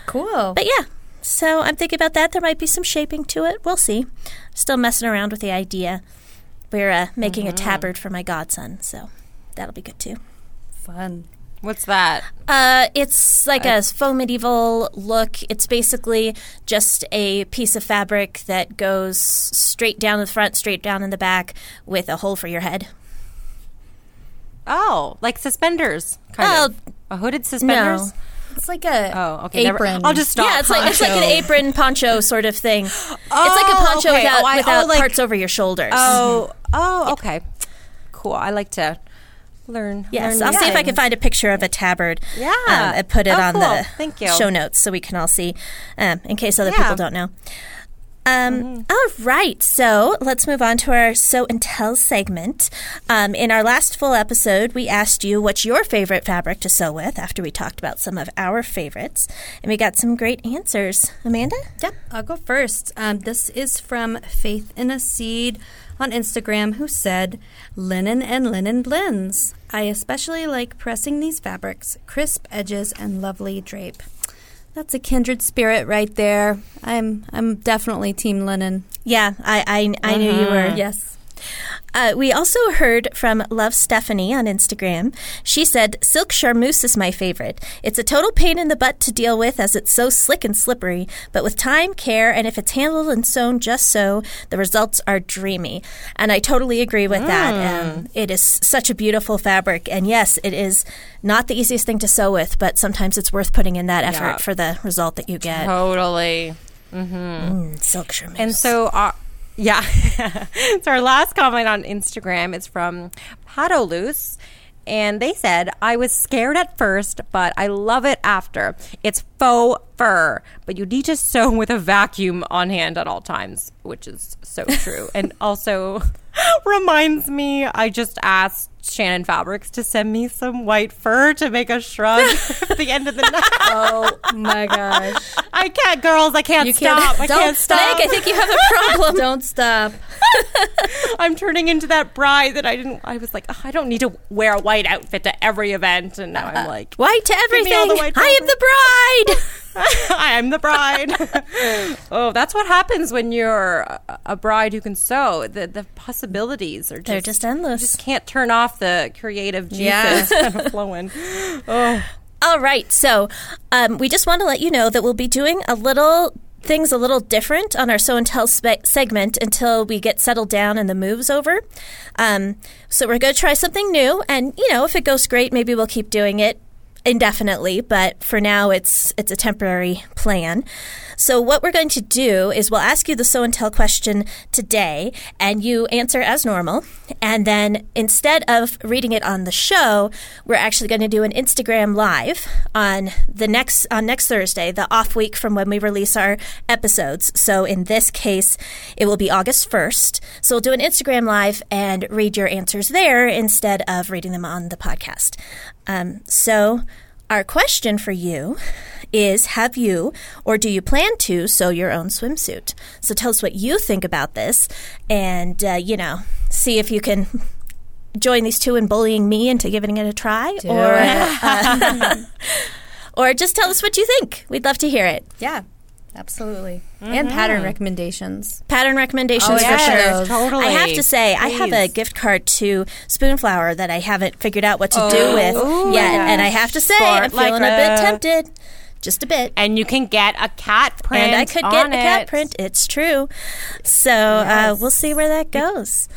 Speaker 2: Cool.
Speaker 1: But yeah. So I'm thinking about that. There might be some shaping to it. We'll see. Still messing around with the idea. We're uh, making a tabard for my godson, so that'll be good too.
Speaker 2: Fun.
Speaker 3: What's that?
Speaker 1: Uh, it's like a faux medieval look. It's basically just a piece of fabric that goes straight down the front, straight down in the back, with a hole for your head.
Speaker 3: Oh, like suspenders, kind
Speaker 1: Oh,
Speaker 3: of. A hooded suspenders.
Speaker 2: It's like a
Speaker 3: Oh, okay. never-
Speaker 2: apron.
Speaker 3: I'll just stop.
Speaker 1: yeah, it's like it's like an apron poncho sort of thing. it's like a
Speaker 3: Oh,
Speaker 1: poncho
Speaker 3: okay.
Speaker 1: without,
Speaker 3: Oh, I-
Speaker 1: without
Speaker 3: oh, like-
Speaker 1: parts over your shoulders.
Speaker 3: Oh, oh, okay. Cool. I like to learn.
Speaker 1: Yes,
Speaker 3: learn
Speaker 1: I'll see if I can find a picture of a tabard.
Speaker 3: Yeah.
Speaker 1: um, and put it
Speaker 3: Oh,
Speaker 1: on
Speaker 3: cool.
Speaker 1: the
Speaker 3: Thank you.
Speaker 1: show notes so we can all see, um, in case other
Speaker 3: Yeah. Mm-hmm.
Speaker 1: people don't know. Um, all right, so let's move on to our Sew and Tell segment. Um, in our last full episode, we asked you what's your favorite fabric to sew with after we talked about some of our favorites, and we got some great answers. Amanda?
Speaker 2: Yep, I'll go first. Um, this is from Faith in a Seed on Instagram, who said, Linen and linen blends. I especially like pressing these fabrics, crisp edges, and lovely drape. That's a kindred spirit right there. I'm I'm definitely team linen.
Speaker 1: Yeah, I I, I knew you were.
Speaker 2: Yes.
Speaker 1: Uh, we also heard from Love Stephanie on Instagram. She said, Silk charmeuse is my favorite. It's a total pain in the butt to deal with as it's so slick and slippery, but with time, care, and if it's handled and sewn just so, the results are dreamy. And I totally agree with that. Um, it is such a beautiful fabric. And yes, it is not the easiest thing to sew with, but sometimes it's worth putting in that effort
Speaker 3: Yeah.
Speaker 1: for the result that you get.
Speaker 3: Totally.
Speaker 1: Mm, silk charmeuse.
Speaker 3: And so, our, yeah. so our last comment on Instagram is from Patolus. And they said, I was scared at first, but I love it after. It's faux fur, but you need to sew with a vacuum on hand at all times, which is so true. and also reminds me, I just asked Shannon Fabrics to send me some white fur to make a shrug at the end of the night.
Speaker 2: Oh my gosh.
Speaker 3: I can't, girls. I can't
Speaker 2: You can't-
Speaker 3: stop. I
Speaker 2: don't
Speaker 3: can't stop.
Speaker 1: Meg, I think you have a problem.
Speaker 2: Don't stop.
Speaker 3: I'm turning into that bride that I didn't. I was like, "Ugh, I don't need to wear a white outfit to every event, and now I'm uh, like,
Speaker 1: White to
Speaker 3: Give me all
Speaker 1: everything.
Speaker 3: white
Speaker 1: I am the bride.
Speaker 3: I am the bride. oh, that's what happens when you're a- bride who can sew. The the possibilities are just,
Speaker 1: They're just endless.
Speaker 3: You just can't turn off the creative juices
Speaker 2: Yeah.
Speaker 3: kind of flowing. Oh,
Speaker 1: All right. So um, we just want to let you know that we'll be doing a little things a little different on our show and tell spe- segment until we get settled down and the move's over. Um, so we're going to try something new, and you know, if it goes great, maybe we'll keep doing it indefinitely. But for now, it's it's a temporary plan. So what we're going to do is we'll ask you the sew and tell question today, and you answer as normal. And then instead of reading it on the show, we're actually going to do an Instagram live on the next on next Thursday, the off week from when we release our episodes. So in this case, it will be August first. So we'll do an Instagram live and read your answers there instead of reading them on the podcast. Um, so our question for you is Have you or do you plan to sew your own swimsuit? So tell us what you think about this and, uh, you know, see if you can join these two in bullying me into giving it a try or, uh, or just tell us what you think. We'd love to hear it.
Speaker 2: Yeah, absolutely. And pattern recommendations.
Speaker 1: Pattern recommendations
Speaker 2: Oh,
Speaker 1: for sure.
Speaker 3: totally.
Speaker 1: I have to say, I have a gift card to Spoonflower that I haven't figured out what to do with
Speaker 3: Ooh,
Speaker 1: yet.
Speaker 3: yeah.
Speaker 1: And I have to say,
Speaker 3: Sport
Speaker 1: I'm feeling a bit tempted. Just a bit.
Speaker 3: and you can get a cat print.
Speaker 1: and I could get
Speaker 3: on
Speaker 1: a cat
Speaker 3: it.
Speaker 1: print. It's true. So uh, we'll see where that goes.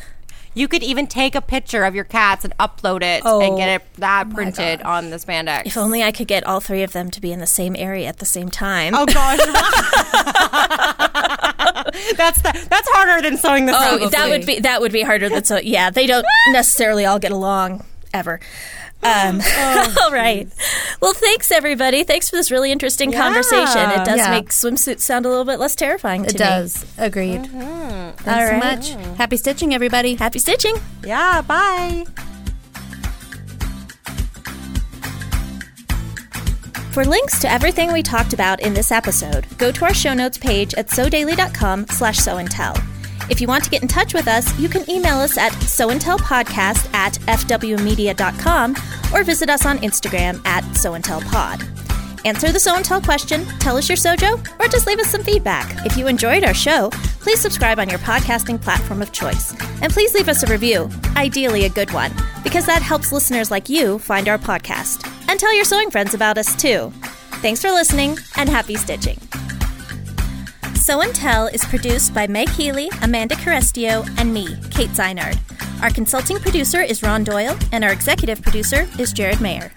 Speaker 3: You could even take a picture of your cats and upload it
Speaker 2: Oh,
Speaker 3: and get oh it that printed on the spandex.
Speaker 1: If only I could get all three of them to be in the same area at the same time.
Speaker 3: Oh gosh, that's the, that's harder than sewing the.
Speaker 1: Oh,
Speaker 3: socks.
Speaker 1: that would be that would be harder than so. Yeah, they don't necessarily all get along ever. Um, all right. Well, thanks everybody. Thanks for this really interesting conversation. It does
Speaker 2: Yeah.
Speaker 1: make swimsuits sound a little bit less terrifying to
Speaker 2: It
Speaker 1: me.
Speaker 2: does. Agreed. Thanks
Speaker 1: All
Speaker 2: so
Speaker 1: right.
Speaker 2: much. Happy stitching, everybody.
Speaker 1: Happy stitching.
Speaker 3: Yeah. Bye.
Speaker 1: For links to everything we talked about in this episode, go to our show notes page at sewdaily.com slash sewandtell. If you want to get in touch with us, you can email us at sewandtellpodcast at fwmedia.com or visit us on Instagram at sewandtellpod. Answer the Sew and Tell question, tell us your sojo, or just leave us some feedback. If you enjoyed our show, please subscribe on your podcasting platform of choice. And please leave us a review, ideally a good one, because that helps listeners like you find our podcast. And tell your sewing friends about us too. Thanks for listening, and happy stitching. Sew and Tell is produced by Meg Healy, Amanda Carestio, and me, Kate Zeinard. Our consulting producer is Ron Doyle, and our executive producer is Jared Mayer.